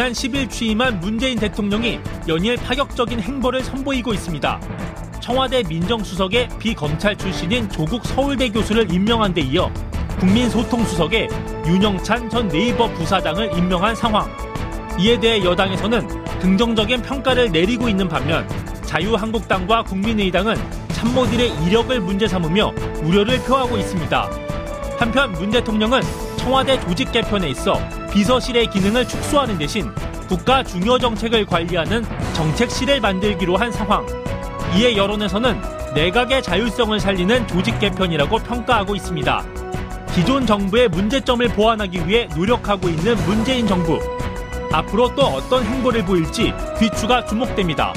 지난 10일 취임한 문재인 대통령이 연일 파격적인 행보를 선보이고 있습니다. 청와대 민정수석에 비검찰 출신인 조국 서울대 교수를 임명한 데 이어 국민소통수석에 윤영찬 전 네이버 부사장을 임명한 상황. 이에 대해 여당에서는 긍정적인 평가를 내리고 있는 반면 자유한국당과 국민의당은 참모들의 이력을 문제 삼으며 우려를 표하고 있습니다. 한편 문 대통령은 청와대 조직 개편에 있어 비서실의 기능을 축소하는 대신 국가 중요 정책을 관리하는 정책실을 만들기로 한 상황. 이에 여론에서는 내각의 자율성을 살리는 조직 개편이라고 평가하고 있습니다. 기존 정부의 문제점을 보완하기 위해 노력하고 있는 문재인 정부. 앞으로 또 어떤 행보를 보일지 귀추가 주목됩니다.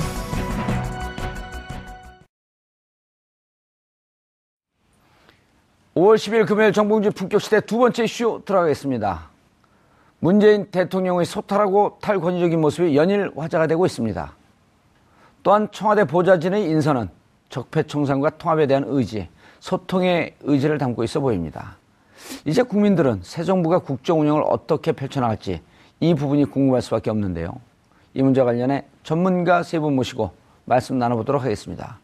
5월 10일 금요일 정봉주 품격시대 두 번째 이슈 들어가겠습니다. 문재인 대통령의 소탈하고 탈권위적인 모습이 연일 화제가 되고 있습니다. 또한 청와대 보좌진의 인선은 적폐청산과 통합에 대한 의지, 소통의 의지를 담고 있어 보입니다. 이제 국민들은 새 정부가 국정 운영을 어떻게 펼쳐나갈지 이 부분이 궁금할 수밖에 없는데요. 이 문제와 관련해 전문가 세 분 모시고 말씀 나눠보도록 하겠습니다.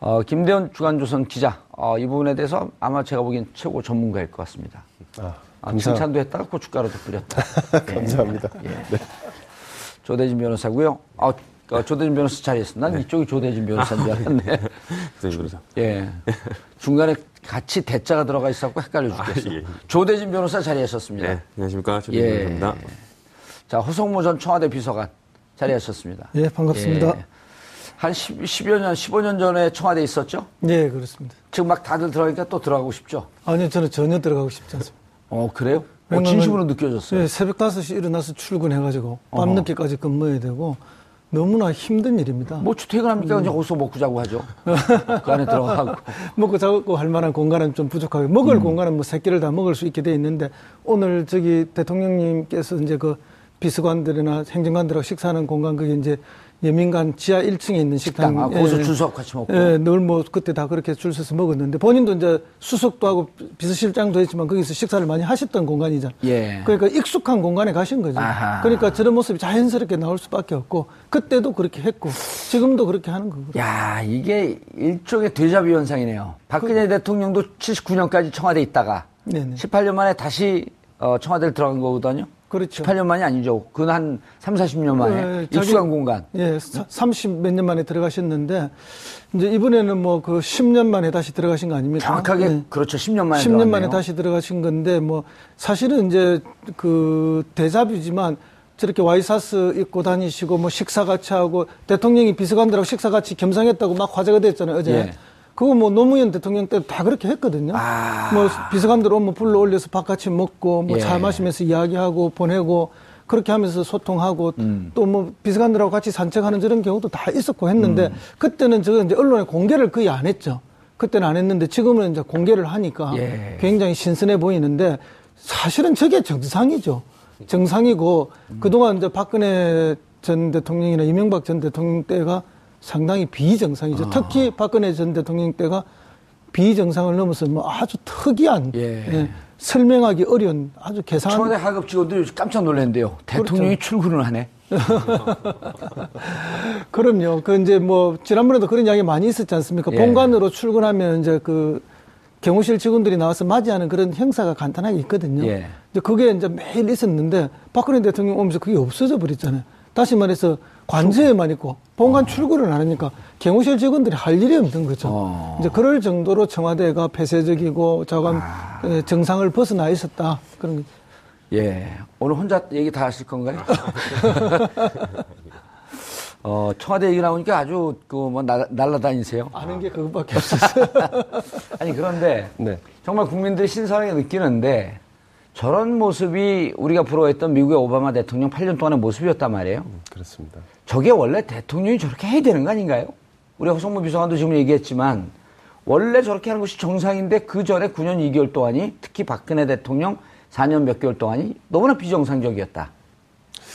어, 김대원 주간조선 기자, 어, 이 부분에 대해서 아마 제가 보기엔 최고 전문가일 것 같습니다. 아, 아, 칭찬도 했다가 고춧가루도 뿌렸다. 감사합니다. 예. 네. 조대진 변호사고요. 아, 어, 조대진 변호사 자리했어. 난 네. 이쪽이 조대진 변호사인 줄 알았네. 조대진 변호사. 예. 중간에 같이 대자가 들어가 있었고 헷갈려 죽겠어. 아, 예. 조대진 변호사 자리하셨습니다. 네, 안녕하십니까. 조대진 예. 변호사입니다. 자, 허성모 전 청와대 비서관 자리하셨습니다. 예, 반갑습니다. 예. 한 10, 10여 년, 15년 전에 청와대에 있었죠? 네, 그렇습니다. 지금 막 다들 들어가니까 또 들어가고 싶죠? 아니요, 저는 전혀 들어가고 싶지 않습니다. 어, 그래요? 어, 진심으로 느껴졌어요? 네, 새벽 5시 일어나서 출근해가지고 밤늦게까지 근무해야 되고 너무나 힘든 일입니다. 뭐 퇴근합니까? 그냥 거기서 먹고 자고 하죠. 그 안에 들어가고. 먹고 자고 할 만한 공간은 좀 부족하고 먹을 음. 공간은 뭐 새끼를 다 먹을 수 있게 돼 있는데 오늘 저기 대통령님께서 이제 그 비서관들이나 행정관들하고 식사하는 공간 그게 이제 예민간 지하 1층에 있는 식당. 식당. 아, 거기서 예, 줄 서서 같이 먹고. 예, 늘 뭐 그때 다 그렇게 줄 서서 먹었는데 본인도 이제 수석도 하고 비서실장도 했지만 거기서 식사를 많이 하셨던 공간이잖아. 예. 그러니까 익숙한 공간에 가신 거죠. 아하. 그러니까 저런 모습이 자연스럽게 나올 수밖에 없고 그때도 그렇게 했고 지금도 그렇게 하는 거고. 야, 이게 일종의 되자비 현상이네요. 박근혜 그, 대통령도 79년까지 청와대 있다가 네네. 18년 만에 다시 어, 청와대를 들어간 거거든요. 그렇죠. 18년 만이 아니죠. 그건 한 3, 40년 만에 네, 익숙한 공간. 예, 30 몇 년 만에 들어가셨는데 이제 이번에는 뭐 그 10년 만에 다시 들어가신 거 아닙니까? 정확하게 네. 그렇죠. 10년 만에 10년 들어갔네요. 만에 다시 들어가신 건데 뭐 사실은 이제 그 대자뷰지만 저렇게 와이사스 입고 다니시고 뭐 식사 같이 하고 대통령이 비서관들하고 식사 같이 겸상했다고 막 화제가 됐잖아요 어제. 예. 그거 뭐 노무현 대통령 때 다 그렇게 했거든요. 아. 뭐 비서관들 오면 불러 올려서 밥 같이 먹고 뭐차 예. 마시면서 이야기하고 보내고 그렇게 하면서 소통하고 음. 또뭐 비서관들하고 같이 산책하는 저런 경우도 다 있었고 했는데 음. 그때는 저 이제 언론에 공개를 거의 안 했죠. 그때는 안 했는데 지금은 이제 공개를 하니까 예. 굉장히 신선해 보이는데 사실은 저게 정상이죠. 정상이고 음. 그동안 이제 박근혜 전 대통령이나 이명박 전 대통령 때가 상당히 비정상이죠. 아. 특히 박근혜 전 대통령 때가 비정상을 넘어서 뭐 아주 특이한 예. 예, 설명하기 어려운 아주 계산. 청와대 하급 직원들이 깜짝 놀랐는데요. 대통령이 그렇죠. 출근을 하네. 그럼요. 그 이제 뭐 지난번에도 그런 이야기 많이 있었지 않습니까? 예. 본관으로 출근하면 이제 그 경호실 직원들이 나와서 맞이하는 그런 행사가 간단하게 있거든요. 예. 이제 그게 이제 매일 있었는데 박근혜 대통령 오면서 그게 없어져 버렸잖아요. 다시 말해서 관제에만 있고 본관 어. 출근을 안 하니까 경호실 직원들이 할 일이 없는 거죠. 어. 이제 그럴 정도로 청와대가 폐쇄적이고 저간 아. 정상을 벗어나 있었다 그런. 예, 오늘 혼자 얘기 다 하실 건가요? 어, 청와대 얘기 나오니까 아주 그뭐 날라다니세요. 아는 게 그것밖에 없었어요. 아니 그런데 네. 정말 국민들이 신선하게 느끼는데 저런 모습이 우리가 부러워했던 미국의 오바마 대통령 8년 동안의 모습이었단 말이에요. 음, 그렇습니다. 저게 원래 대통령이 저렇게 해야 되는 거 아닌가요? 우리 허성무 비서관도 지금 얘기했지만 원래 저렇게 하는 것이 정상인데 그 전에 9년 2개월 동안이 특히 박근혜 대통령 4년 몇 개월 동안이 너무나 비정상적이었다.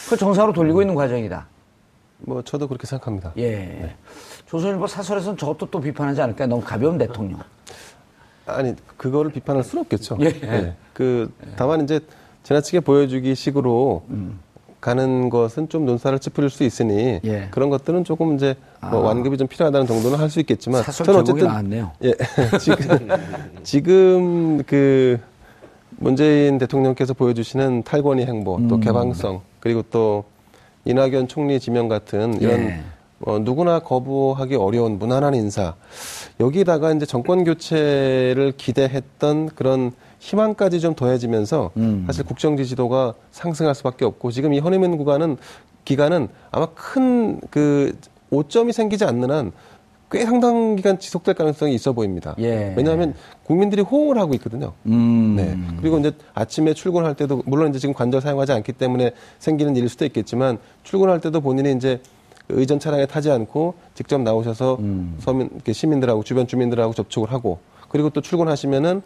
그 정상으로 돌리고 있는 과정이다. 뭐 저도 그렇게 생각합니다. 예. 네. 조선일보 사설에서는 저것도 또 비판하지 않을까요? 너무 가벼운 대통령. 아니 그거를 비판할 수는 없겠죠. 예. 네. 그 다만 이제 지나치게 보여주기 식으로 음. 가는 것은 좀 논사를 찌푸릴 수 있으니 예. 그런 것들은 조금 이제 뭐 아. 완급이 좀 필요하다는 정도는 할 수 있겠지만 저는 어쨌든 나왔네요. 예 지금 지금 그 문재인 대통령께서 보여주시는 탈권위 행보 또 음. 개방성 그리고 또 이낙연 총리 지명 같은 이런 예. 어, 누구나 거부하기 어려운 무난한 인사 여기다가 이제 정권 교체를 기대했던 그런 희망까지 좀 더해지면서 음. 사실 국정 지지도가 상승할 수밖에 없고 지금 이 허니문 구간은 기간은 아마 큰 그 오점이 생기지 않는 한 꽤 상당 기간 지속될 가능성이 있어 보입니다. 예. 왜냐하면 국민들이 호응을 하고 있거든요. 음. 네. 그리고 이제 아침에 출근할 때도 물론 이제 지금 관절 사용하지 않기 때문에 생기는 일일 수도 있겠지만 출근할 때도 본인이 이제 의전 차량에 타지 않고 직접 나오셔서 음. 서민 시민들하고 주변 주민들하고 접촉을 하고 그리고 또 출근하시면은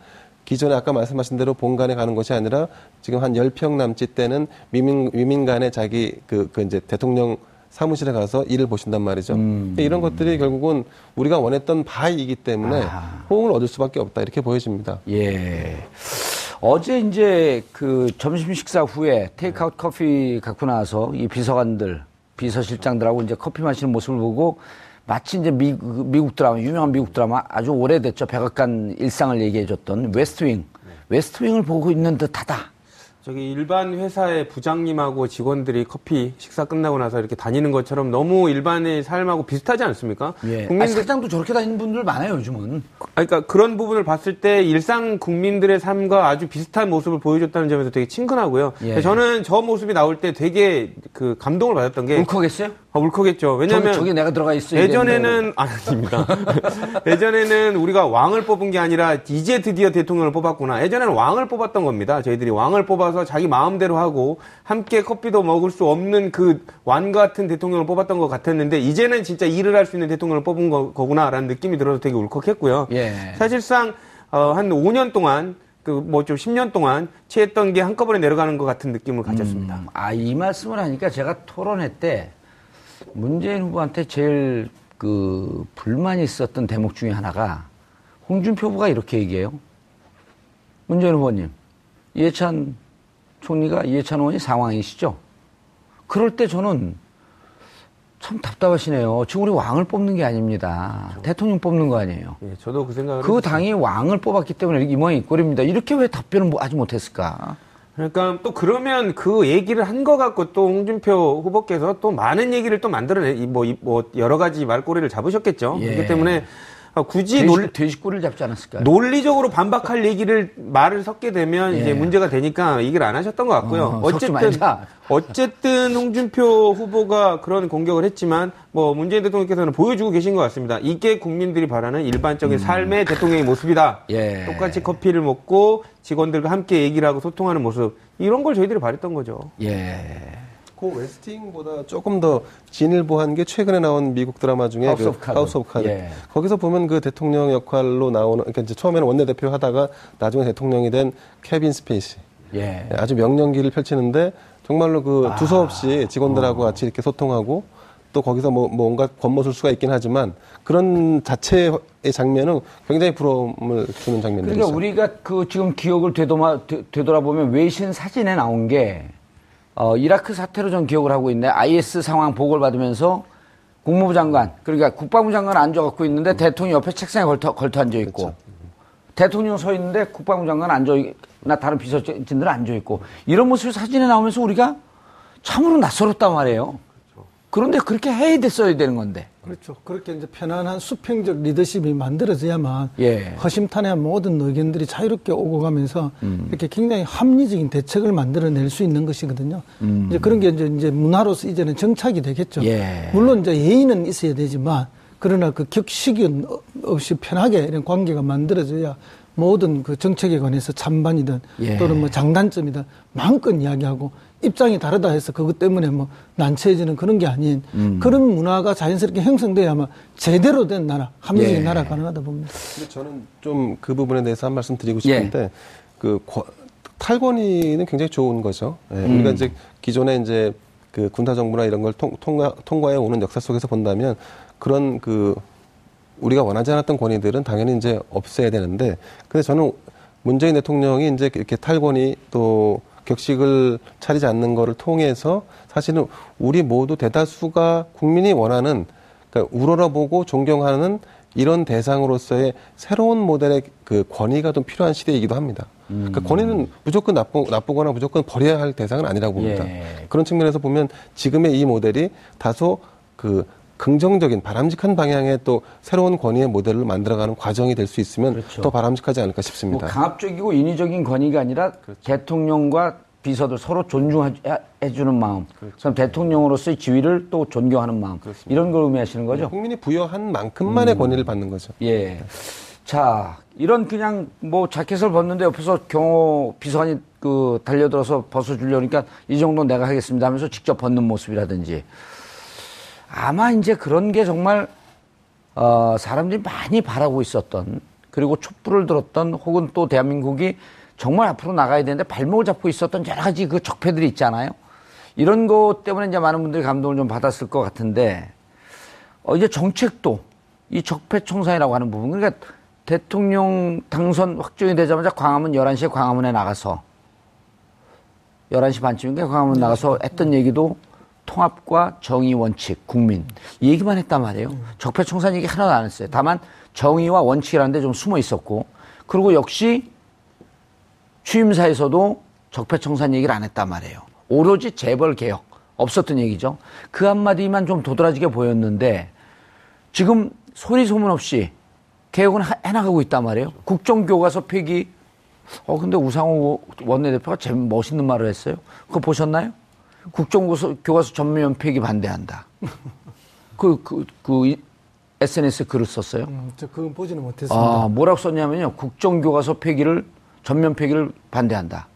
기존에 아까 말씀하신 대로 본관에 가는 것이 아니라 지금 한 열 평 남짓 되는 위민 위민간에 자기 그, 그 이제 대통령 사무실에 가서 일을 보신단 말이죠. 음. 이런 것들이 결국은 우리가 원했던 바이기 때문에 아하. 호응을 얻을 수밖에 없다 이렇게 보여집니다. 예. 어제 이제 그 점심 식사 후에 테이크아웃 커피 갖고 나와서 이 비서관들, 비서실장들하고 이제 커피 마시는 모습을 보고 마치 이제 미국, 미국 드라마, 유명한 미국 드라마 아주 오래됐죠. 백악관 일상을 얘기해줬던 West Wing. West Wing을 보고 있는 듯하다. 저기 일반 회사의 부장님하고 직원들이 커피 식사 끝나고 나서 이렇게 다니는 것처럼 너무 일반의 삶하고 비슷하지 않습니까? 예. 아니, 국민들 사장도 저렇게 다니는 분들 많아요, 요즘은. 아니, 그러니까 그런 부분을 봤을 때 일상 국민들의 삶과 아주 비슷한 모습을 보여줬다는 점에서 되게 친근하고요. 예. 저는 저 모습이 나올 때 되게 그 감동을 받았던 게 울컥했어요? 아, 울컥했죠. 왜냐면 저기, 내가 들어가 있어야 예전에는 아, 아닙니다. 예전에는 우리가 왕을 뽑은 게 아니라 이제 드디어 대통령을 뽑았구나. 예전에는 왕을 뽑았던 겁니다. 저희들이 왕을 뽑아서 자기 마음대로 하고 함께 커피도 먹을 수 없는 그 왕 같은 대통령을 뽑았던 것 같았는데 이제는 진짜 일을 할 수 있는 대통령을 뽑은 거, 거구나라는 느낌이 들어서 되게 울컥했고요. 예. 사실상 어, 한 5년 동안 그뭐좀 10년 동안 취했던 게 한꺼번에 내려가는 것 같은 느낌을 가졌습니다. 음, 아, 이 말씀을 하니까 제가 토론회 때 문재인 후보한테 제일 그 불만이 있었던 대목 중에 하나가 홍준표 후보가 이렇게 얘기해요. 문재인 후보님, 이해찬 총리가 이해찬 의원이 상황이시죠? 그럴 때 저는 참 답답하시네요. 지금 우리 왕을 뽑는 게 아닙니다. 대통령 뽑는 거 아니에요. 예, 저도 그 생각을 그. 당이 왕을 뽑았기 때문에 이 모양이 꼴입니다. 이렇게 왜 답변을 뭐 하지 못했을까? 그러니까 또 그러면 그 얘기를 한 거 갖고 또 홍준표 후보께서 또 많은 얘기를 또 만들어내 뭐, 이- 뭐 여러 가지 말꼬리를 잡으셨겠죠. 예. 그렇기 때문에 어, 굳이 돼지, 논, 돼지꼬리를 잡지 않았을까요? 논리적으로 반박할 얘기를 말을 섞게 되면 예. 이제 문제가 되니까 얘기를 안 하셨던 것 같고요. 어, 말자. 어쨌든 홍준표 후보가 그런 공격을 했지만 뭐 문재인 대통령께서는 보여주고 계신 것 같습니다. 이게 국민들이 바라는 일반적인 삶의 대통령의 모습이다. 음. 예. 똑같이 커피를 먹고 직원들과 함께 얘기를 하고 소통하는 모습 이런 걸 저희들이 바랬던 거죠. 예. 그 West Wing보다 조금 더 진일보한 게 최근에 나온 미국 드라마 중에 하우스 그 of Card. House of Card. 예. 거기서 보면 그 대통령 역할로 나오는 그러니까 이제 처음에는 원내대표 하다가 나중에 대통령이 된 케빈 스페이시. 예. 아. 아주 명연기를 펼치는데 정말로 그 두서없이 직원들하고 같이 이렇게 소통하고 또 거기서 뭐 뭔가 권모술수가 있긴 하지만 그런 자체의 장면은 굉장히 부러움을 주는 장면들이 그러니까 있어요. 우리가 그 지금 기억을 되돌아, 되- 되돌아보면 외신 사진에 나온 게 어, 이라크 사태로 전 기억을 하고 있네. IS 상황 보고를 받으면서 국무부 장관, 그러니까 국방부 장관 앉아갖고 있는데 대통령 옆에 책상에 걸터, 걸터 앉아있고 대통령 서 있는데 국방부 장관 앉아있나 다른 비서진들 앉아있고 이런 모습이 사진에 나오면서 우리가 참으로 낯설었단 말이에요. 그런데 그렇게 해야 됐어야 되는 건데. 그렇죠. 그렇게 이제 편안한 수평적 리더십이 만들어져야만 예. 허심탄회한 모든 의견들이 자유롭게 오고 가면서 음. 이렇게 굉장히 합리적인 대책을 만들어낼 수 있는 것이거든요. 음. 이제 그런 게 이제, 이제 문화로서 이제는 정착이 되겠죠. 예. 물론 이제 예의는 있어야 되지만 그러나 그 격식은 없이 편하게 이런 관계가 만들어져야 모든 그 정책에 관해서 찬반이든 예. 또는 뭐 장단점이든 마음껏 이야기하고 입장이 다르다 해서 그것 때문에 뭐 난처해지는 그런 게 아닌 음. 그런 문화가 자연스럽게 형성돼야만 제대로 된 나라, 합리적인 예. 나라가 가능하다 봅니다. 근데 저는 좀 그 부분에 대해서 한 말씀 드리고 예. 싶은데 그 과- 탈권위는 굉장히 좋은 거죠. 예, 음. 우리가 이제 기존에 이제 그 군사 정부나 이런 걸 통, 통과, 통과해 오는 역사 속에서 본다면 그런 그 우리가 원하지 않았던 권위들은 당연히 이제 없애야 되는데 근데 저는 문재인 대통령이 이제 이렇게 탈권위 또 격식을 차리지 않는 거를 통해서 사실은 우리 모두 대다수가 국민이 원하는 그러니까 우러러보고 존경하는 이런 대상으로서의 새로운 모델의 그 권위가 좀 필요한 시대이기도 합니다. 그러니까 권위는 무조건 나쁘, 나쁘거나 무조건 버려야 할 대상은 아니라고 봅니다. 예. 그런 측면에서 보면 지금의 이 모델이 다소 그 긍정적인 바람직한 방향의 또 새로운 권위의 모델을 만들어가는 과정이 될 수 있으면 그렇죠. 더 바람직하지 않을까 뭐 싶습니다. 강압적이고 인위적인 권위가 아니라 그렇죠. 대통령과 비서들 서로 존중해주는 마음, 그렇죠. 그럼 대통령으로서의 지위를 또 존경하는 마음, 이런 걸 의미하시는 거죠? 국민이 부여한 음. 만큼만의 권위를 받는 거죠. 예. 자, 이런 그냥 뭐 자켓을 벗는데 옆에서 경호 비서관이 그 달려들어서 벗어주려니까 이 정도 내가 하겠습니다 하면서 직접 벗는 모습이라든지 아마 이제 그런 게 정말 어, 사람들이 많이 바라고 있었던 그리고 촛불을 들었던 혹은 또 대한민국이 정말 앞으로 나가야 되는데 발목을 잡고 있었던 여러 가지 그 적폐들이 있잖아요. 이런 것 때문에 이제 많은 분들이 감동을 좀 받았을 것 같은데 어, 이제 정책도 이 적폐청산이라고 하는 부분 그러니까 대통령 당선 확정이 되자마자 광화문 11시에 광화문에 나가서 11시 반쯤인가 광화문 나가서 했던 얘기도 통합과 정의 원칙, 국민 이 얘기만 했단 말이에요. 적폐청산 얘기 하나도 안 했어요. 다만 정의와 원칙이라는 데 좀 숨어 있었고 그리고 역시 취임사에서도 적폐청산 얘기를 안 했단 말이에요. 오로지 재벌 개혁 없었던 얘기죠. 그 한마디만 좀 도드라지게 보였는데 지금 소리 소문 없이 개혁은 하- 해나가고 있단 말이에요. 국정교과서 폐기. 어 근데 우상호 원내대표가 제일 멋있는 말을 했어요. 그거 보셨나요? 국정교과서 교과서 전면 폐기 반대한다. 그 그 그 SNS 글을 썼어요. 음, 저 그건 보지는 못했습니다. 아, 뭐라고 썼냐면요. 국정교과서 폐기를, 전면 폐기를 반대한다.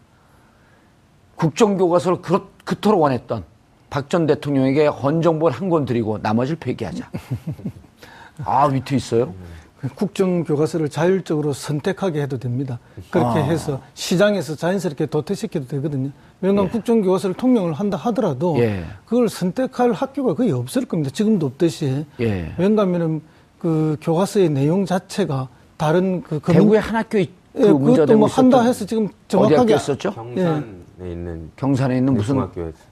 국정교과서를 그렇, 그토록 원했던 박 전 대통령에게 헌정본 한 권 드리고 나머지를 폐기하자. 아, 위트 있어요? 국정 교과서를 자율적으로 선택하게 해도 됩니다. 아. 그렇게 해서 시장에서 자연스럽게 도태시켜도 되거든요. 왜냐하면 국정 교과서를 통용을 한다 하더라도 예. 그걸 선택할 학교가 거의 없을 겁니다. 지금도 없듯이. 예. 왜냐하면은 그 교과서의 내용 자체가 다른 그 검- 대구에 한 학교 그 예, 그것도 뭐 한다 해서 지금 어디 정확하게 학교 있었죠? 경산에 있는 경산에 있는 무슨 중학교였습니다.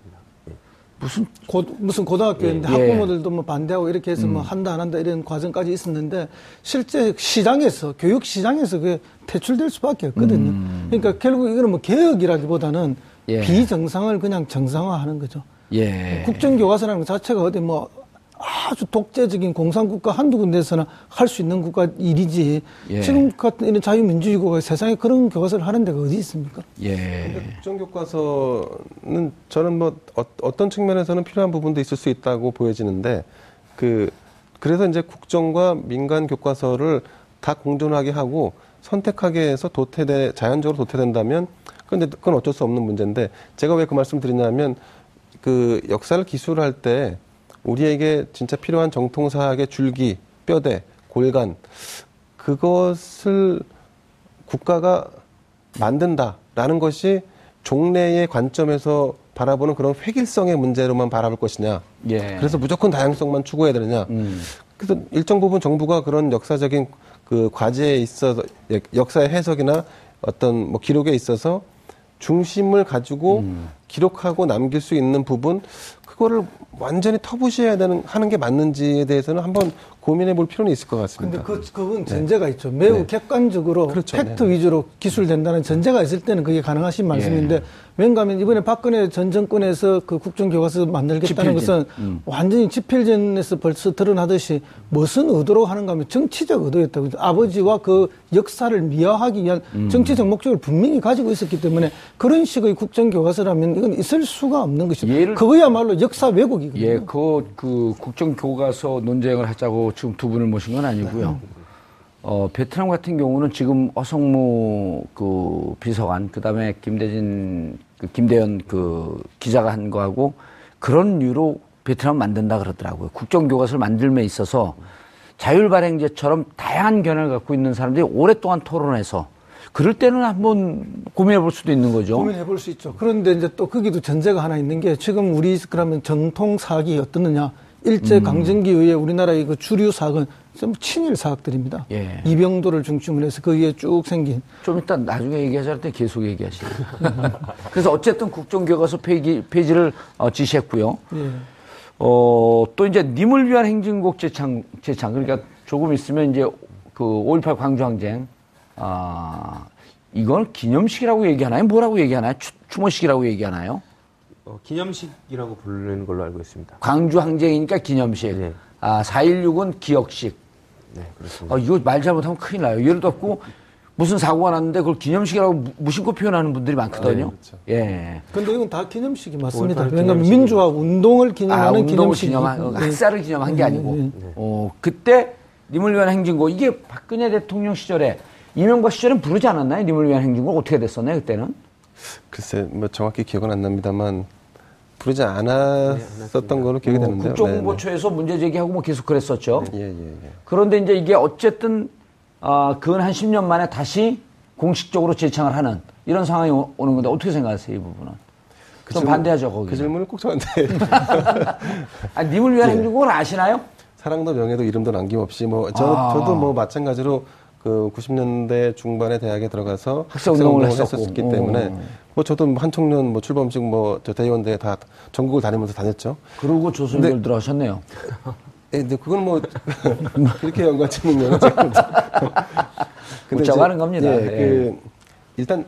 무슨 고, 무슨 고등학교인데 예. 음. 학부모들도 뭐 반대하고 이렇게 해서 뭐 한다 안 한다 이런 과정까지 있었는데 실제 시장에서 교육 시장에서 그게 퇴출될 수밖에 없거든요. 그러니까 결국 이거는 뭐 개혁이라기보다는 음. 예. 비정상을 그냥 정상화하는 거죠. 예. 국정교과서라는 것 자체가 어디 뭐 아주 독재적인 공산국가 한두 군데서는 할수 있는 국가 일이지 예. 지금 같은 이런 자유민주주의 국가 세상에 그런 교과서를 하는 데가 어디 있습니까? 예. 국정 교과서는 저는 뭐 어, 떤 측면에서는 필요한 부분도 있을 수 있다고 보여지는데 그 그래서 이제 국정과 민간 교과서를 다 공존하게 하고 선택하게 해서 도태돼 자연적으로 도태된다면 이제 그건 어쩔 수 없는 문제인데 제가 왜 그 말씀 드리냐면 그 역사를 기술할 때 우리에게 진짜 필요한 정통사학의 줄기, 뼈대, 골간 그것을 국가가 만든다라는 것이 종래의 관점에서 바라보는 그런 획일성의 문제로만 바라볼 것이냐. 예. 그래서 무조건 다양성만 추구해야 되느냐. 음. 그래서 일정 부분 정부가 그런 역사적인 그 과제에 있어서 역사의 해석이나 어떤 뭐 기록에 있어서 중심을 가지고 음. 기록하고 남길 수 있는 부분 그거를 완전히 터부시해야 되는 하는 게 맞는지에 대해서는 한번 고민해 볼 필요는 있을 것 같습니다. 근데 그, 그건 전제가 있죠. 매우 네. 객관적으로 그렇죠. 팩트 네. 위주로 기술된다는 전제가 있을 때는 그게 가능하신 말씀인데 왠가하면 이번에 박근혜 전 정권에서 그 국정 교과서 만들겠다는 집필진. 것은 완전히 집필전에서 벌써 드러나듯이 무슨 의도로 하는가 하면 정치적 의도였다고. 아버지와 그 역사를 미화하기 위한 정치적 목적을 분명히 가지고 있었기 때문에 그런 식의 국정 교과서라면 이건 있을 수가 없는 것이죠. 예를- 그거야말로 역사 왜곡이 거든요. 예, 그, 그 국정교과서 논쟁을 하자고 지금 두 분을 모신 건 아니고요. 어, 베트남 같은 경우는 지금 어성무 그 비서관, 그 다음에 김대진, 그 김대현 그 기자가 한 거하고 그런 류로 베트남 만든다 그러더라고요. 국정교과서를 만들면 있어서 자율발행제처럼 다양한 견해를 갖고 있는 사람들이 오랫동안 토론해서 그럴 때는 한번 고민해 볼 수도 있는 거죠. 고민해 볼 수 있죠. 그런데 이제 또 거기도 전제가 하나 있는 게 지금 우리 그러면 정통 사학이 어떻느냐 일제 강점기 이후에 우리나라의 그 주류 사학은 좀 친일 사학들입니다. 예. 이병도를 중심으로 해서 그 위에 쭉 생긴 좀 이따 나중에 얘기하실 때 계속 얘기하시죠. 그래서 어쨌든 국정교과서 폐기, 폐지를 어, 지시했고요. 예. 어, 또 이제 님을 위한 행진곡 재창, 재창. 그러니까 조금 있으면 이제 그 5.18 광주항쟁, 아, 이건 기념식이라고 얘기하나요? 뭐라고 얘기하나요? 추, 추모식이라고 얘기하나요? 어, 기념식이라고 부르는 걸로 알고 있습니다. 광주 항쟁이니까 기념식. 네. 아, 4.16은 기억식. 네, 그렇습니다. 어, 이거 말 잘못하면 큰일 나요. 예를 들고 무슨 사고가 났는데 그걸 기념식이라고 무- 무심코 표현하는 분들이 많거든요. 그렇죠. 예. 근데 이건 다 기념식이 맞습니다. 5.18 왜냐하면. 민주화 운동을 아, 기념하는 운동을 기념식이 기념한, 어, 학살을 기념한 게 아니고. 네, 어, 그때 위한 행진곡, 이게 박근혜 대통령 시절에 이명박 시절엔 부르지 않았나요? 님을 위한 행진곡 어떻게 됐었나요, 그때는? 글쎄, 뭐 정확히 기억은 안 납니다만 부르지 않았었던 걸로 기억이 되는데요. 네, 국정홍보처에서 문제 제기하고 뭐 계속 그랬었죠. 네. 예, 예, 예. 그런데 이제 이게 어쨌든, 아, 근한 10년 만에 다시 공식적으로 재창을 하는 이런 상황이 오- 오는 건데 어떻게 생각하세요, 이 부분은? 좀 질문- 반대하죠, 거기. 그 질문을 꼭 저한테 아, 님을 위한 예. 행진곡을 아시나요? 사랑도 명예도 이름도 남김없이 뭐 저, 아. 저도 뭐 마찬가지로 그 90년대 중반에 대학에 들어가서 학생 운동을 했었기. 때문에 어. 뭐 저도 뭐 한총련 뭐 출범식 뭐저 대의원대 다 전국을 다니면서 다녔죠. 그러고 조선일 들어가셨네요. 예, 근데 그건 뭐 그렇게 연관짓는 거는 웃자고 하는 겁니다. 예, 예. 그 일단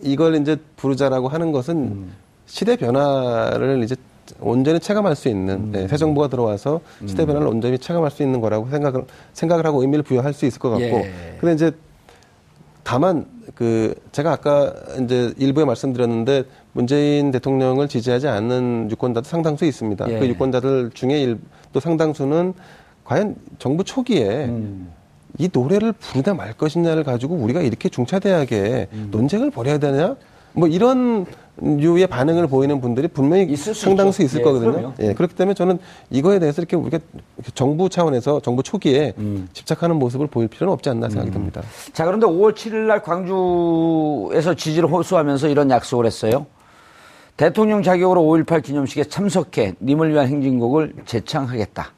이걸 이제 부르자라고 하는 것은 음. 시대 변화를 이제 온전히 체감할 수 있는 음. 네, 새 정부가 들어와서 시대 변화를 온전히 체감할 수 있는 거라고 생각을 생각을 하고 의미를 부여할 수 있을 것 같고 예. 근데 이제 다만 그 제가 아까 이제 일부에 말씀드렸는데 문재인 대통령을 지지하지 않는 유권자도 상당수 있습니다. 예. 그 유권자들 중에 일, 또 상당수는 과연 정부 초기에 음. 이 노래를 부르다 말 것이냐를 가지고 우리가 이렇게 중차대하게 음. 논쟁을 벌여야 되냐? 뭐 이런 유의 반응을 보이는 분들이 분명히 상당수 있죠. 있을 예, 거거든요. 그럼요. 예, 그렇기 때문에 저는 이거에 대해서 이렇게 우리가 정부 차원에서 정부 초기에 음. 집착하는 모습을 보일 필요는 없지 않나 생각이 듭니다. 자, 그런데 5월 7일 날 광주에서 지지를 호소하면서 이런 약속을 했어요. 대통령 자격으로 5.18 기념식에 참석해 님을 위한 행진곡을 재창하겠다.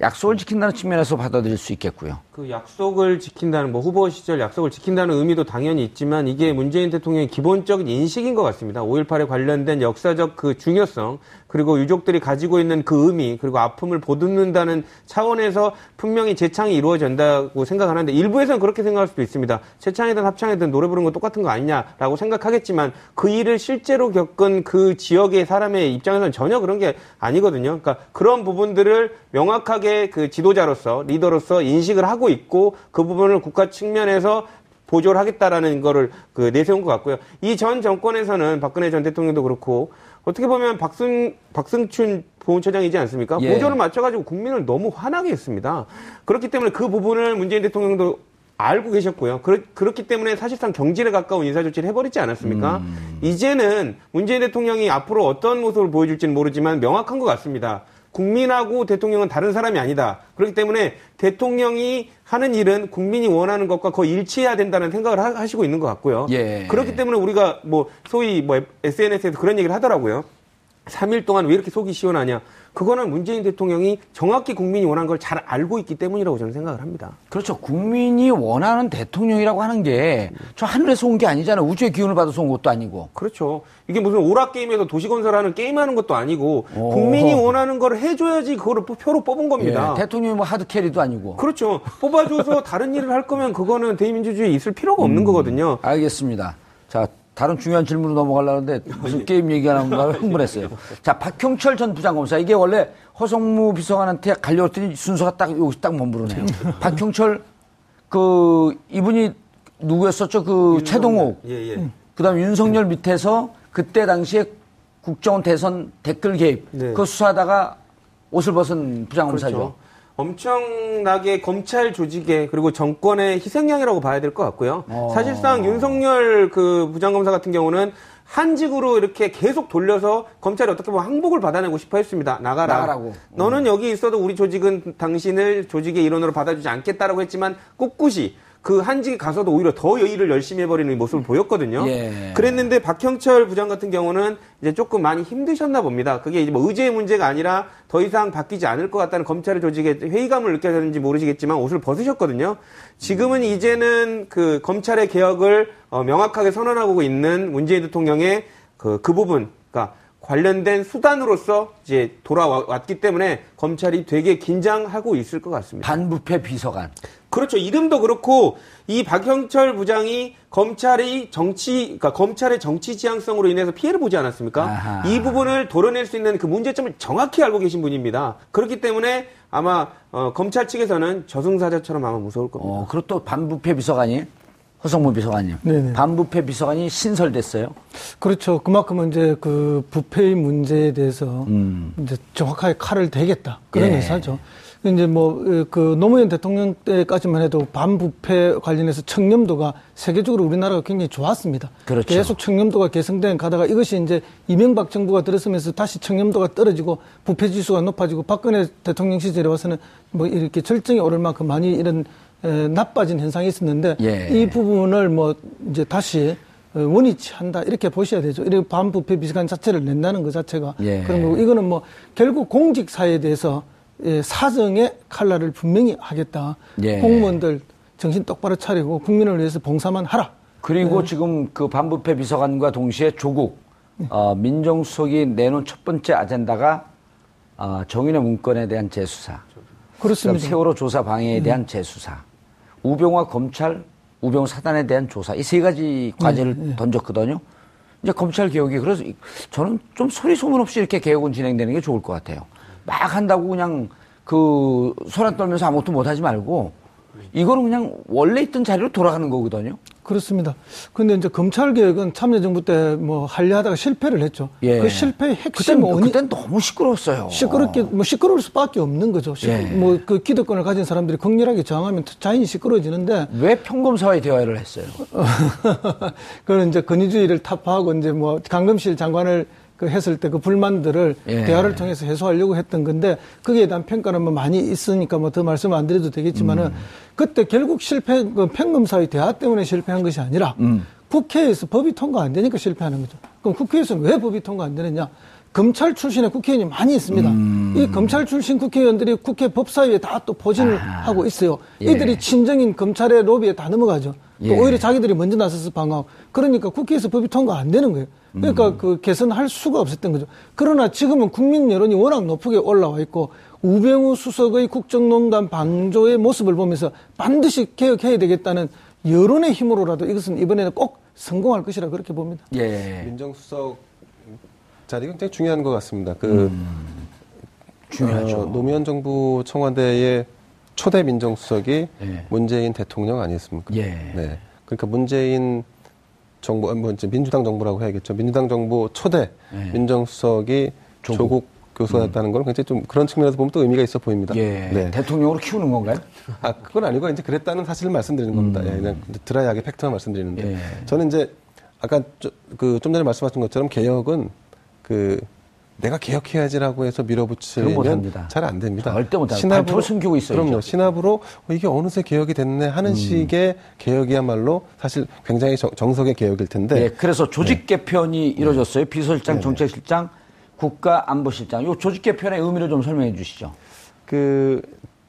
약속을 지킨다는 측면에서 받아들일 수 있겠고요. 그 약속을 지킨다는 뭐 후보 시절 약속을 지킨다는 의미도 당연히 있지만 이게 문재인 대통령의 기본적인 인식인 것 같습니다. 5.18에 관련된 역사적 그 중요성 그리고 유족들이 가지고 있는 그 의미 그리고 아픔을 보듬는다는 차원에서 분명히 재창이 이루어진다고 생각하는데 일부에서는 그렇게 생각할 수도 있습니다. 재창이든 합창이든 노래 부르는 거 똑같은 거 아니냐라고 생각하겠지만 그 일을 실제로 겪은 그 지역의 사람의 입장에서는 전혀 그런 게 아니거든요. 그러니까 그런 부분들을 명확하게 그 지도자로서 리더로서 인식을 하고 있고 그 부분을 국가 측면에서 보조를 하겠다라는 거를 그 내세운 것 같고요. 이 전 정권에서는 박근혜 전 대통령도 그렇고 어떻게 보면 박승 박승춘 보훈처장이지 않습니까? 예. 보조를 맞춰가지고 국민을 너무 화나게 했습니다. 그렇기 때문에 그 부분을 문재인 대통령도 알고 계셨고요. 그렇, 그렇기 때문에 사실상 경질에 가까운 인사조치를 해버리지 않았습니까? 이제는 문재인 대통령이 앞으로 어떤 모습을 보여줄지는 모르지만 명확한 것 같습니다. 국민하고 대통령은 다른 사람이 아니다. 그렇기 때문에 대통령이 하는 일은 국민이 원하는 것과 거의 일치해야 된다는 생각을 하- 하시고 있는 것 같고요. 예. 그렇기 때문에 우리가 뭐 소위 뭐 SNS에서 그런 얘기를 하더라고요. 3일 동안 왜 이렇게 속이 시원하냐? 그거는 문재인 대통령이 정확히 국민이 원하는 걸잘 알고 있기 때문이라고 저는 생각을 합니다. 그렇죠. 국민이 원하는 대통령이라고 하는 게 저 하늘에서 온 게 아니잖아요. 우주의 기운을 받아서 온 것도 아니고. 그렇죠. 이게 무슨 오락 게임에서 도시 건설하는 게임하는 것도 아니고 오. 국민이 원하는 걸 해줘야지 그거를 표- 표로 뽑은 겁니다. 예, 대통령이 뭐 하드캐리도 아니고. 그렇죠. 뽑아줘서 다른 일을 할 거면 그거는 대의민주주의에 있을 필요가 없는 거거든요. 알겠습니다. 자, 다른 중요한 질문으로 넘어가려는데 무슨 게임 얘기가 나온가 흥분했어요. 자, 박형철 전 부장검사. 이게 원래 허성무 비서관한테 갈려왔더니 순서가 딱 여기 딱 머무르네요. 박형철, 그, 이분이 누구였었죠? 그 최동욱. 예, 예. 그 다음 윤석열 밑에서 그때 당시에 국정원 대선 댓글 개입. 네. 그거 수사하다가 옷을 벗은 부장검사죠. 그렇죠. 엄청나게 검찰 조직에 그리고 정권의 희생양이라고 봐야 될 것 같고요. 어. 사실상 윤석열 그 부장검사 같은 경우는 한 직으로 이렇게 계속 돌려서 검찰이 어떻게 보면 항복을 받아내고 싶어 했습니다. 나가라. 나가라고. 너는 여기 있어도 우리 조직은 당신을 조직의 일원으로 받아주지 않겠다라고 했지만 꿋꿋이 그 한직에 가서도 오히려 더 일을 열심히 해버리는 모습을 보였거든요. 예. 그랬는데 박형철 부장 같은 경우는 이제 조금 많이 힘드셨나 봅니다. 그게 이제 뭐 의제의 문제가 아니라 더 이상 바뀌지 않을 것 같다는 검찰의 조직에 회의감을 느껴졌는지 모르시겠지만 옷을 벗으셨거든요. 지금은 이제는 그 검찰의 개혁을 어, 명확하게 선언하고 있는 문재인 대통령의 그, 그 부분, 그러니까 관련된 수단으로서 이제 돌아왔기 때문에 검찰이 되게 긴장하고 있을 것 같습니다. 반부패 비서관. 그렇죠. 이름도 그렇고 이 박형철 부장이 검찰이 정치, 그러니까 검찰의 정치 지향성으로 인해서 피해를 보지 않았습니까? 아하. 이 부분을 도려낼 수 있는 그 문제점을 정확히 알고 계신 분입니다. 그렇기 때문에 아마 어, 검찰 측에서는 저승사자처럼 아마 무서울 겁니다. 어, 그리고 또 반부패 비서관이 허성무 비서관님. 네네. 반부패 비서관이 신설됐어요. 그렇죠. 그만큼 이제 그 부패의 문제에 대해서 이제 정확하게 칼을 대겠다 그런 음. 예. 의사죠. 이제 뭐 그 노무현 대통령 때까지만 해도 반부패 관련해서 청렴도가 세계적으로 우리나라가 굉장히 좋았습니다. 그렇죠. 계속 청렴도가 개선된 가다가 이것이 이제 이명박 정부가 들어서면서 다시 청렴도가 떨어지고 부패 지수가 높아지고 박근혜 대통령 시절에 와서는 뭐 이렇게 절정에 오를 만큼 많이 이런 에, 나빠진 현상이 있었는데 예. 이 부분을 뭐 이제 다시 어, 원위치 한다 이렇게 보셔야 되죠. 이렇게 반부패 비서관 자체를 낸다는 것 자체가 예. 그런 거고 이거는 뭐 결국 공직 사회에 대해서 예, 사정의 칼날을 분명히 하겠다. 예. 공무원들 정신 똑바로 차리고 국민을 위해서 봉사만 하라. 그리고 지금 그 반부패 비서관과 동시에 조국 어, 민정수석이 내놓은 첫 번째 아젠다가 어, 정인의 문건에 대한 재수사, 그렇습니다. 세월호 조사 방해에 대한 재수사, 우병화 검찰, 우병우 사단에 대한 조사 이 세 가지 과제를 던졌거든요. 이제 검찰 개혁이 그래서 이- 저는 좀 소리 소문 없이 이렇게 개혁은 진행되는 게 좋을 것 같아요. 막 한다고 그냥 그 소란 떨면서 아무것도 못하지 말고 이거는 그냥 원래 있던 자리로 돌아가는 거거든요. 그렇습니다. 근데 이제 검찰 개혁은 참여정부 때뭐 하려 하다가 실패를 했죠. 예. 그 실패의 핵심 원인 그땐 너무 시끄러웠어요. 시끄럽게 뭐 시끄러울 수밖에 없는 거죠. 예. 뭐그 기득권을 가진 사람들이 극렬하게 저항하면 자연히 시끄러워지는데 왜 평검사와의 대화를 했어요? 그는 이제 권위주의를 타파하고 이제 뭐 강금실 장관을 그 했을 때 그 불만들을 예. 대화를 통해서 해소하려고 했던 건데 거기에 대한 평가는 뭐 많이 있으니까 뭐 더 말씀 안 드려도 되겠지만은 음. 그때 결국 실패 그 평검사의 대화 때문에 실패한 것이 아니라 음. 국회에서 법이 통과 안 되니까 실패하는 거죠. 그럼 국회에서는 왜 법이 통과 안 되느냐? 검찰 출신의 국회의원이 많이 있습니다. 음. 이 검찰 출신 국회의원들이 국회 법사위에 다 또 포진을 하고 있어요. 예. 이들이 친정인 검찰의 로비에 다 넘어가죠. 또 예. 오히려 자기들이 먼저 나서서 방어하고 그러니까 국회에서 법이 통과 안 되는 거예요. 그러니까 음. 그 개선할 수가 없었던 거죠. 그러나 지금은 국민 여론이 워낙 높게 올라와 있고 우병우 수석의 국정농단 방조의 모습을 보면서 반드시 개혁해야 되겠다는 여론의 힘으로라도 이것은 이번에는 꼭 성공할 것이라 그렇게 봅니다. 예. 민정수석 자리가 굉장히 중요한 것 같습니다. 그 중요하죠. 어, 노무현 정부 청와대의 초대 민정수석이 예. 문재인 대통령 아니었습니까? 예. 네. 그러니까 문재인 정부, 뭐 이제 민주당 정부라고 해야겠죠. 민주당 정부 초대 예. 민정수석이 조국, 교수였다는 건 굉장히 좀 그런 측면에서 보면 또 의미가 있어 보입니다. 예. 네. 대통령으로 키우는 건가요? 아, 그건 아니고 이제 그랬다는 사실을 말씀드리는 겁니다. 예, 그냥 드라이하게 팩트만 말씀드리는데. 음. 예. 저는 이제 아까 그 좀 전에 말씀하신 것처럼 개혁은 그 내가 개혁해야지라고 해서 밀어붙이면. 잘 안 됩니다. 절대 못합니다. 발표를 숨기고 있어야죠. 그럼요. 신압으로 어, 이게 어느새 개혁이 됐네 음. 하는 식의 개혁이야말로 사실 굉장히 정, 정석의 개혁일 텐데 예. 그래서 조직 네. 개편이 이루어졌어요. 비서실장, 정책실장, 국가안보실장. 이 조직 개편의 의미를 좀 설명해 주시죠. 그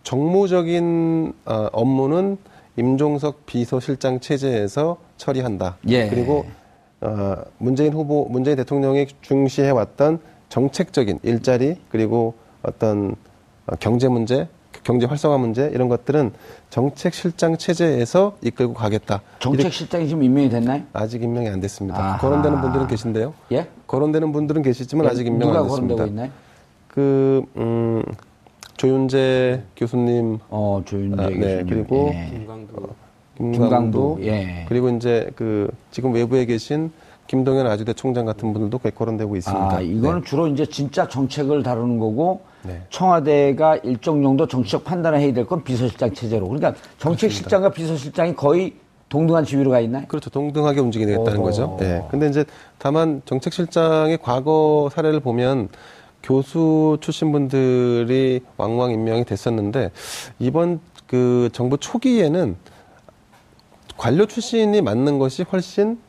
정무적인 어, 업무는 임종석 비서실장 체제에서 처리한다. 예. 그리고 어, 문재인 후보, 문재인 대통령이 중시해 왔던 정책적인 일자리 그리고 어떤 어, 경제 문제, 경제 활성화 문제 이런 것들은 정책 실장 체제에서 이끌고 가겠다. 이렇게 정책 실장이 지금 임명이 됐나요? 아직 임명이 안 됐습니다. 아하. 거론되는 분들은 계신데요. 예? 거론되는 분들은 계시지만 아직 임명 누가 안 됐습니다. 거론되고 있나요? 그 음, 조윤재 교수님 어, 조윤재 아, 교수님. 네, 그리고 예. 김광도 김강도, 예. 그리고 이제 그 지금 외부에 계신 김동연 아주대 총장 같은 분들도 꽤 거론되고 있습니다. 아, 이거는 네. 주로 이제 진짜 정책을 다루는 거고 네. 청와대가 일정 정도 정치적 판단을 해야 될 건 비서실장 체제로. 그러니까 정책실장과 비서실장이 거의 동등한 지위로 가 있나요? 그렇죠. 동등하게 움직이겠다는 어허. 거죠. 예. 근데 이제 다만 정책실장의 과거 사례를 보면 교수 출신 분들이 왕왕 임명이 됐었는데 이번 그 정부 초기에는 관료 출신이 맞는 것이 훨씬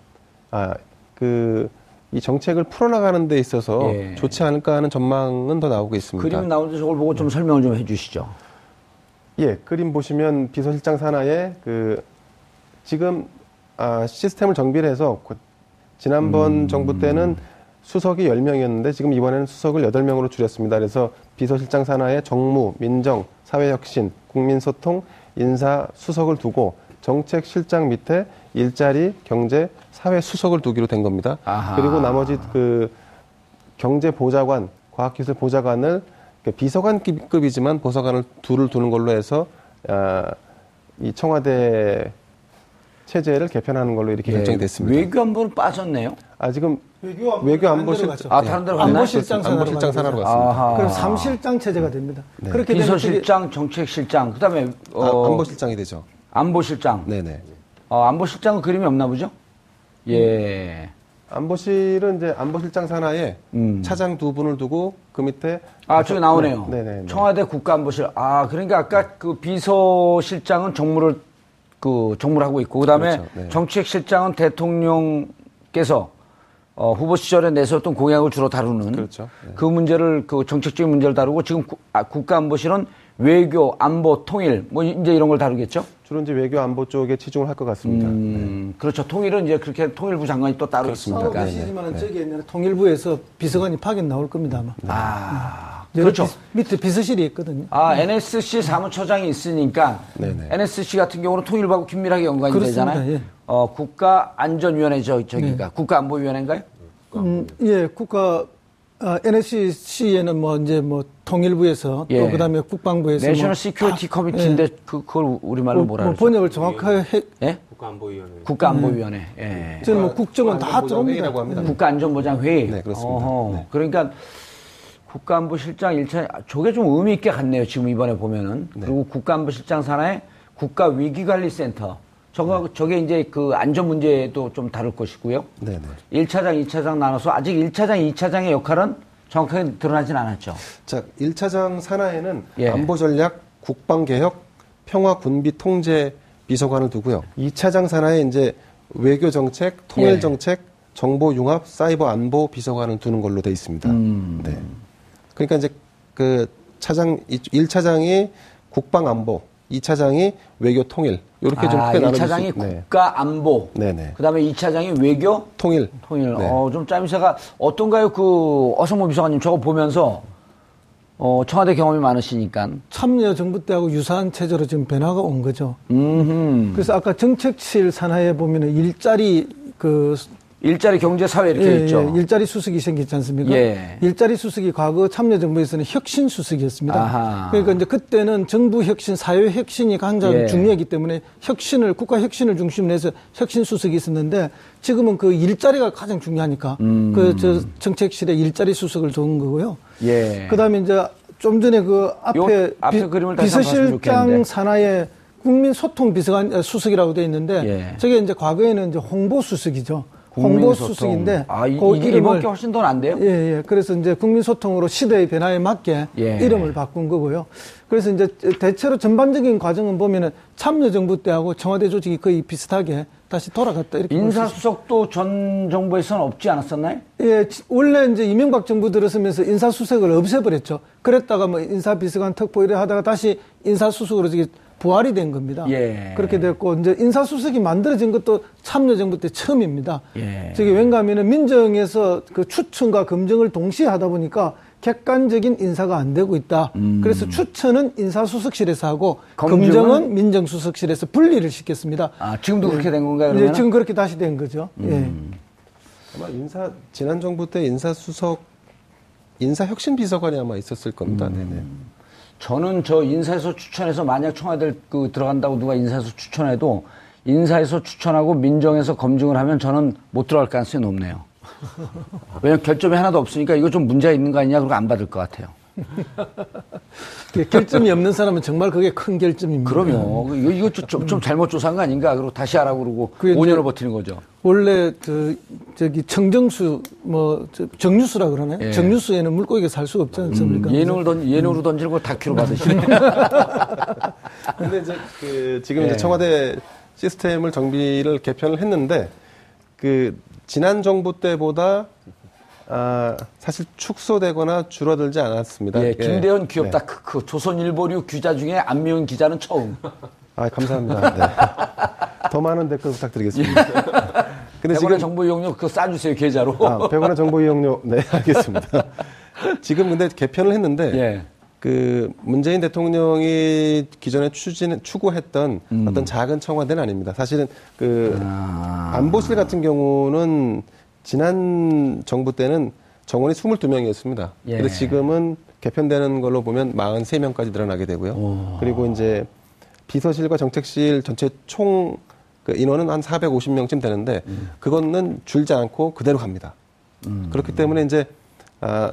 아 그 이 정책을 풀어나가는 데 있어서 예. 좋지 않을까 하는 전망은 더 나오고 있습니다. 그림 나오는데 저걸 보고 좀 설명을 좀 해주시죠. 예, 그림 보시면 비서실장 산하에 그 지금 아, 시스템을 정비를 해서 그 지난번 정부 때는 수석이 10명이었는데 지금 이번에는 수석을 8명으로 줄였습니다. 그래서 비서실장 산하에 정무, 민정, 사회혁신, 국민소통, 인사 수석을 두고 정책실장 밑에 일자리, 경제, 사회 수석을 두기로 된 겁니다. 아하. 그리고 나머지 그 경제 보좌관, 과학기술 보좌관을 그 비서관급이지만 보좌관을 둘을 두는 걸로 해서 아, 이 청와대 체제를 개편하는 걸로 이렇게 결정됐습니다. 예, 외교안보는 빠졌네요. 아 지금 외교 외교 안보는 안보실 다른 데로. 아, 다른 데로 갔나요? 안보실장 안보실장 산하로. 갔습니다. 아하. 그럼 삼실장 체제가 됩니다. 그렇게 되면 비서실장, 정책실장, 그다음에 어, 아, 안보실장이 되죠. 안보실장. 네네. 어, 안보실장은 그림이 없나 보죠? 예. 안보실은 이제 안보실장 산하에 음. 차장 두 분을 두고 그 밑에 아, 저기 나오네요. 네, 네, 네. 청와대 국가안보실. 아, 그러니까 아까 그 비서실장은 정무를 그 정무를 하고 있고 그다음에 그렇죠, 네. 정책실장은 대통령께서 어, 후보 시절에 내세웠던 공약을 주로 다루는 그렇죠. 네. 그 문제를 그 정책적인 문제를 다루고 지금 국, 아, 국가안보실은 외교, 안보, 통일 뭐 이제 이런 걸 다루겠죠? 주로 이제 외교 안보 쪽에 치중을 할 것 같습니다. 음, 그렇죠. 통일은 이제 그렇게 통일부 장관이 또 따로 그렇습니다. 있으니까. 싸우고 계시지만 저기 옛날에 통일부에서 비서관이 파견 나올 겁니다 아마. 아, 여기 그렇죠. 비- 밑에 비서실이 있거든요. 아, NSC 사무처장이 있으니까 네네. NSC 같은 경우는 통일부하고 긴밀하게 연관이 그렇습니다. 되잖아요. 예. 어, 국가안전위원회 저, 저기가 국가안보위원회인가요? 음, 예, 국가 아, NSC에는 뭐 이제 뭐 통일부에서 예. 또 그다음에 국방부에서 National 뭐 Security 다- Committee인데 예. 그, 그걸 우리말로 뭐, 뭐라 뭐 그러죠? 번역을 정확하게 해, 예? 국가안보위원회. 국가안보위원회. 예. 저는 뭐 국정은 다 들어옵니다. 회의라고 합니다. 국가안전보장 회의. 네, 그렇습니다. 어허, 네. 그러니까 국가안보실장 일차 저게 좀 의미 있게 갔네요. 지금 이번에 보면은. 그리고 국가안보실장 산하에 국가위기관리센터. 저거, 저게 이제 그 안전 문제도 좀 다룰 것이고요. 네네. 1차장, 2차장 나눠서 아직 1차장, 2차장의 역할은 정확하게 드러나진 않았죠. 자, 1차장 산하에는 예. 안보 전략, 국방 개혁, 평화 군비 통제 비서관을 두고요. 2차장 산하에 이제 외교 정책, 통일 예. 정책, 정보 융합, 사이버 안보 비서관을 두는 걸로 돼 있습니다. 음. 네. 그러니까 이제 그 차장 1차장이 국방 안보, 2차장이 외교 통일 이렇게 좀 아, 크게 나눠 1차장이 네. 국가 안보. 네 네. 그 다음에 2차장이 외교, 통일. 통일. 네. 어, 좀 짜임새가 어떤가요? 그 어성모 비서관님 저거 보면서 어, 청와대 경험이 많으시니까. 참여 정부 때하고 유사한 체제로 지금 변화가 온 거죠. 음. 그래서 아까 정책실 산하에 보면은 일자리 그 일자리 경제 사회 이렇게 예, 있죠. 예, 일자리 수석이 생겼지 않습니까? 예. 일자리 수석이 과거 참여정부에서는 혁신 수석이었습니다. 아하. 그러니까 이제 그때는 정부 혁신, 사회 혁신이 가장 예. 중요하기 때문에 혁신을 국가 혁신을 중심으로 해서 혁신 수석이 있었는데 지금은 그 일자리가 가장 중요하니까 음. 그저 정책실에 일자리 수석을 둔 거고요. 예. 그다음에 이제 좀 전에 그 앞에, 요 앞에 좋겠는데. 비서실장 산하에 국민 소통 비서관 어, 수석이라고 돼 있는데 예. 저게 이제 과거에는 이제 홍보 수석이죠. 홍보 국민소통. 수석인데 아, 이, 그 이번 게 훨씬 더 난데요? 예, 예. 그래서 이제 국민소통으로 시대의 변화에 맞게 예. 이름을 바꾼 거고요. 그래서 이제 대체로 전반적인 과정은 보면은 참여정부 때하고 청와대 조직이 거의 비슷하게 다시 돌아갔다 이렇게. 인사수석도 전 정부에서는 없지 않았었나요? 예, 지- 원래 이제 이명박 정부 들어서면서 인사수석을 없애버렸죠. 그랬다가 뭐 인사비서관 특보 이래 하다가 다시 인사수석으로 부활이 된 겁니다. 예. 그렇게 됐고 이제 인사수석이 만들어진 것도 참여정부 때 처음입니다. 예. 저게 왠가 하면은 민정에서 그 추천과 검증을 동시에 하다 보니까 객관적인 인사가 안 되고 있다. 그래서 추천은 인사수석실에서 하고 음. 검증은? 검증은 민정수석실에서 분리를 시켰습니다. 아, 지금도 그렇게 된 건가요, 예, 그러면? 지금 그렇게 다시 된 거죠. 음. 아마 인사 지난 정부 때 인사수석 인사 혁신 비서관이 아마 있었을 겁니다. 음. 네네. 저는 저 인사에서 추천해서 만약 청와대 그 들어간다고 누가 인사에서 추천해도 인사에서 추천하고 민정에서 검증을 하면 저는 못 들어갈 가능성이 높네요. 왜냐면 결점이 하나도 없으니까 이거 좀 문제가 있는 거 아니냐 그러고 안 받을 것 같아요. 그 결점이 없는 사람은 정말 그게 큰 결점입니다. 그럼요. 이거, 이거 좀, 좀 잘못 조사한 거 아닌가? 그리고 다시 하라고 그러고 그게 5년을 이제- 버티는 거죠. 원래 그 저기 청정수 뭐 저, 정유수라 그러네. 예. 정유수에는 물고기가 살 수가 없지 않습니까? 예능을 던, 예능으로 던지는 걸 다큐로 받으시네. 근데 이제 그 지금 예. 이제 청와대 시스템을 정비를 개편을 했는데 그 지난 정부 때보다 아, 사실 축소되거나 줄어들지 않았습니다. 예, 예. 김대현 귀엽다. 네. 크크. 조선일보류 기자 중에 안미은 기자는 처음. 아, 감사합니다. 네. 더 많은 댓글 부탁드리겠습니다. 근데 100원의 지금 정보 이용료 그거 싸주세요, 계좌로. 아, 100원의 정보 이용료 네, 알겠습니다. 지금 근데 개편을 했는데 예. 그 문재인 대통령이 기존에 추진 추구했던 음. 어떤 작은 청와대는 아닙니다. 사실은 그 아. 안보실 같은 경우는 지난 정부 때는 정원이 22명이었습니다. 예. 근데 지금은 개편되는 걸로 보면 43명까지 늘어나게 되고요. 그리고 이제 비서실과 정책실 전체 총 그 인원은 한 450명쯤 되는데 음. 그거는 줄지 않고 그대로 갑니다. 그렇기 때문에 이제 아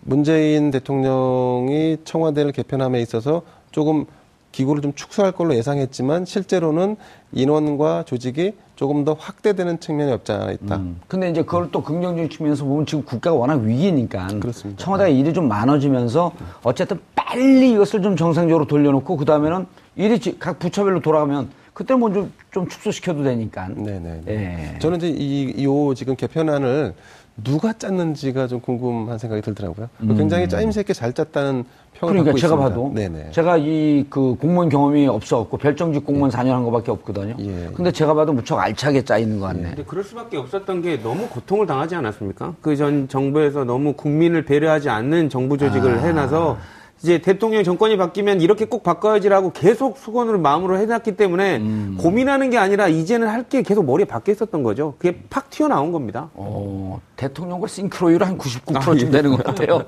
문재인 대통령이 청와대를 개편함에 있어서 조금 기구를 좀 축소할 걸로 예상했지만 실제로는 인원과 조직이 조금 더 확대되는 측면이 없지 않아 있다. 음. 근데 이제 그걸 또 긍정적인 측면에서 보면 지금 국가가 워낙 위기니까 그렇습니다. 청와대가 일이 좀 많아지면서 어쨌든 빨리 이것을 좀 정상적으로 돌려놓고 그 다음에는 일이 지- 각 부처별로 돌아가면 그때 먼저 좀 축소시켜도 되니까. 네네. 예. 저는 이제 이, 요 지금 개편안을 누가 짰는지가 좀 궁금한 생각이 들더라고요. 굉장히 짜임새 있게 잘 짰다는 평을 음. 그러니까 받고 제가 있습니다. 봐도 네네. 제가 이 그 공무원 경험이 없어갖고 별정직 공무원 4년 한 거밖에 없거든요. 예. 근데 제가 봐도 무척 알차게 짜 있는 것 같네. 근데 그럴 수밖에 없었던 게 너무 고통을 당하지 않았습니까? 그 전 정부에서 너무 국민을 배려하지 않는 정부 조직을 해놔서 이제 대통령 정권이 바뀌면 이렇게 꼭 바꿔야지라고 계속 수건으로 마음으로 해놨기 때문에 고민하는 게 아니라 이제는 할 게 계속 머리에 박혀 있었던 거죠. 그게 팍 튀어나온 겁니다. 어, 대통령과 싱크로율 한 99%쯤 아, 예. 되는 것 같아요.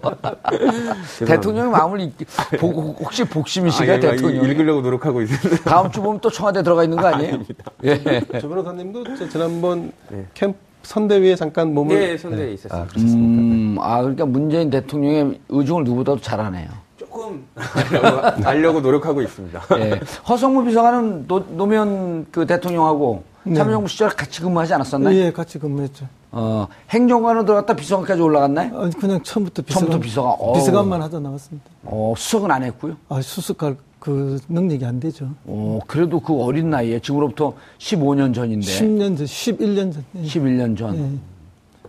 대통령의 마음을 읽, 보고 혹시 복심이시가 아, 예, 대통령. 읽으려고 노력하고 있습니다. 다음 주 보면 또 청와대 들어가 있는 거 아니에요? 예. 조 변호사님도 저 지난번 캠프 선대위에 잠깐 몸을 네, 선대위에 있었습니다. 아, 그렇습니까? 음, 아, 그러니까 문재인 대통령의 의중을 누구보다도 잘 아네요. 조금 알려고, 알려고 노력하고 있습니다. 예. 허성무 비서관은 노, 노무현 그 대통령하고 참여정부 시절 같이 근무하지 않았었나요? 예, 같이 근무했죠. 어, 행정관으로 들어갔다 비서관까지 올라갔나요? 아니, 그냥 처음부터 비서관, 처음부터 비서관. 어우. 비서관만 하다 나왔습니다. 어, 수석은 안 했고요. 아, 수습할 그 능력이 안 되죠. 어, 그래도 그 어린 나이에 지금으로부터 15년 전인데. 10년 전, 11년 전. 예. 11년 전. 예.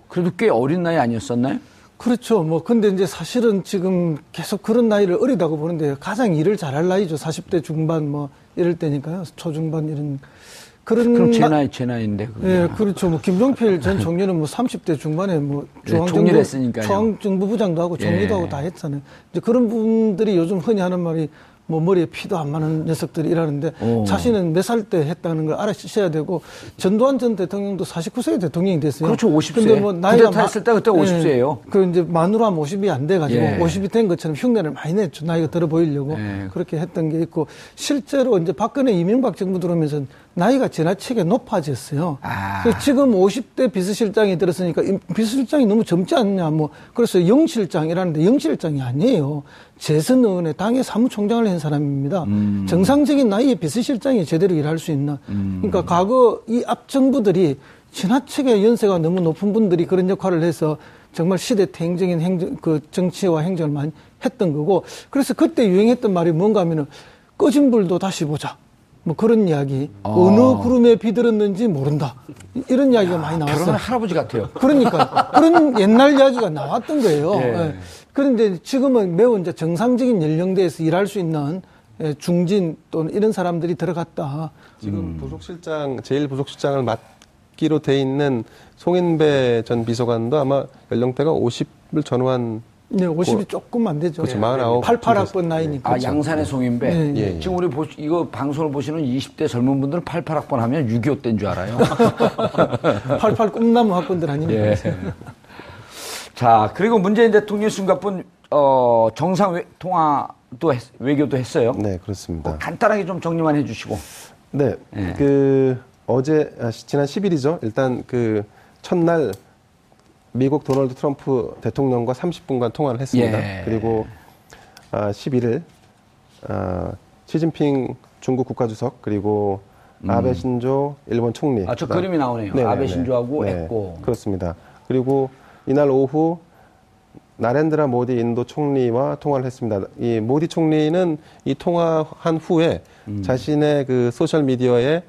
그래도 꽤 어린 나이 아니었었나요? 그렇죠. 뭐, 근데 이제 사실은 지금 계속 그런 나이를 어리다고 보는데 가장 일을 잘할 나이죠. 40대 중반 뭐 이럴 때니까요. 초중반 이런. 그런. 그럼 제 나- 나이, 제 나이인데. 그게. 예, 그렇죠. 뭐, 김종필 전 총리는 뭐 30대 중반에 뭐 네, 중앙정부, 총리를 했으니까요. 중앙정부 부장도 하고 총리도 예. 하고 다 했잖아요. 이제 그런 분들이 요즘 흔히 하는 말이 뭐 머리에 피도 안 마는 녀석들이 일하는데 오. 자신은 몇 살 때 했다는 걸 알아주셔야 되고 전두환 전 대통령도 49세 대통령이 됐어요. 그렇죠, 50세. 근데 뭐 나이가 쿠데타 했을 때 그때 50세 예요. 그 이제 만으로 하면 50이 안 돼 가지고 예. 50이 된 것처럼 흉내를 많이 냈죠. 나이가 들어 보이려고 예. 그렇게 했던 게 있고 실제로 이제 박근혜 이명박 정부 들어오면서 나이가 지나치게 높아졌어요. 아. 그래서 지금 50대 비서실장이 들었으니까 이 비서실장이 너무 젊지 않냐 뭐 그래서 영실장이라는데 영실장이 아니에요. 재선 의원의 당의 사무총장을 한 사람입니다. 음. 정상적인 나이에 비서실장이 제대로 일할 수 있나? 그러니까 과거 이 앞 정부들이 지나치게 연세가 너무 높은 분들이 그런 역할을 해서 정말 시대 대행적인 행정, 그 정치와 행정을 많이 했던 거고 그래서 그때 유행했던 말이 뭔가 하면은 꺼진 불도 다시 보자. 뭐 그런 이야기. 어느 구름에 비들었는지 모른다. 이런 이야기가 많이 결혼한 나왔어요. 할아버지 같아요. 그러니까 그런 옛날 이야기가 나왔던 거예요. 예. 예. 그런데 지금은 매우 이제 정상적인 연령대에서 일할 수 있는 예, 중진 또는 이런 사람들이 들어갔다. 지금 음. 부속실장 제일 부속실장을 맡기로 돼 있는 송인배 전 비서관도 아마 연령대가 50을 전후한 네, 50이 그- 조금 안 되죠. 그렇죠. 49 88학번 나이니까. 아, 양산의 송인배. 예, 예, 예. 지금 우리 보, 이거 방송을 보시는 20대 젊은 분들은 88학번 하면 6.25 때인 줄 알아요. 88 꿈나무 학번들 아닙니까? 예. 자, 그리고 문재인 대통령 순간분, 어, 정상 외, 통화도 했, 외교도 했어요. 네, 그렇습니다. 뭐 간단하게 좀 정리만 해 주시고. 네, 예. 그 어제 아, 시- 지난 10일이죠. 일단 그 첫날 미국 도널드 트럼프 대통령과 30분간 통화를 했습니다. 예. 그리고 아, 11일 아, 시진핑 중국 국가주석 그리고 아베 신조 일본 총리. 음. 아, 저 그다음- 그림이 나오네요. 아베 신조하고 했고. 그렇습니다. 그리고 이날 오후 나렌드라 모디 인도 총리와 통화를 했습니다. 이 모디 총리는 이 통화한 후에 음. 자신의 그 소셜 미디어에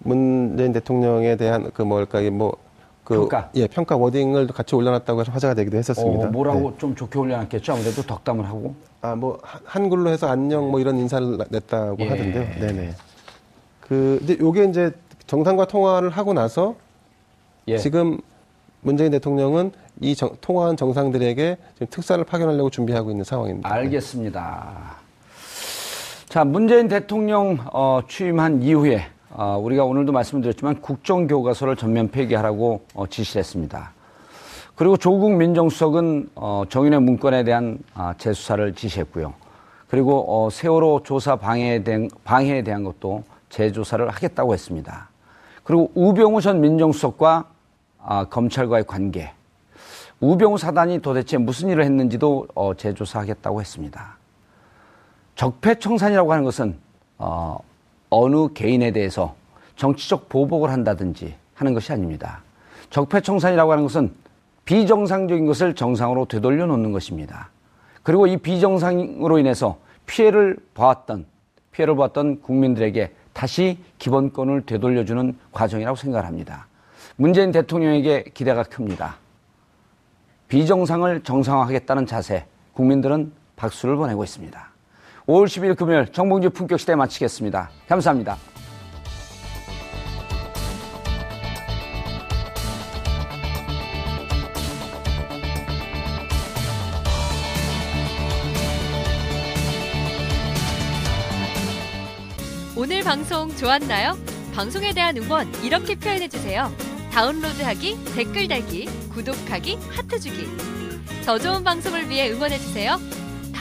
문재인 대통령에 대한 그 뭘까 뭐 그 평가. 예 평가 워딩을 같이 올려놨다고 해서 화제가 되기도 했었습니다. 어, 뭐라고 네. 좀 좋게 올려놨겠죠. 아무래도 덕담을 하고. 아 뭐 한글로 해서 안녕 뭐 이런 인사를 냈다고 예. 하던데요. 네네. 그 이제 요게 이제 정상과 통화를 하고 나서 예. 지금 문재인 대통령은 이 정- 통화한 정상들에게 지금 특사를 파견하려고 준비하고 있는 상황입니다. 알겠습니다. 자, 문재인 대통령 어, 취임한 이후에 어, 우리가 오늘도 말씀드렸지만 국정교과서를 전면 폐기하라고 어, 지시를 했습니다. 그리고 조국 민정수석은 어, 정윤의 문건에 대한 아, 재수사를 지시했고요. 그리고 어, 세월호 조사 방해에 대한, 방해에 대한 것도 재조사를 하겠다고 했습니다. 그리고 우병우 전 민정수석과 아, 검찰과의 관계, 우병우 사단이 도대체 무슨 일을 했는지도 어, 재조사하겠다고 했습니다. 적폐청산이라고 하는 것은 어, 어느 개인에 대해서 정치적 보복을 한다든지 하는 것이 아닙니다. 적폐청산이라고 하는 것은 비정상적인 것을 정상으로 되돌려 놓는 것입니다. 그리고 이 비정상으로 인해서 피해를 보았던 피해를 보았던 국민들에게 다시 기본권을 되돌려주는 과정이라고 생각을 합니다. 문재인 대통령에게 기대가 큽니다. 비정상을 정상화하겠다는 자세, 국민들은 박수를 보내고 있습니다. 5월 10일 금요일 정봉주 품격 시대 마치겠습니다. 감사합니다. 오늘 방송 좋았나요? 방송에 대한 응원 이렇게 표현해 주세요. 다운로드하기, 댓글 달기, 구독하기, 하트 주기. 더 좋은 방송을 위해 응원해 주세요.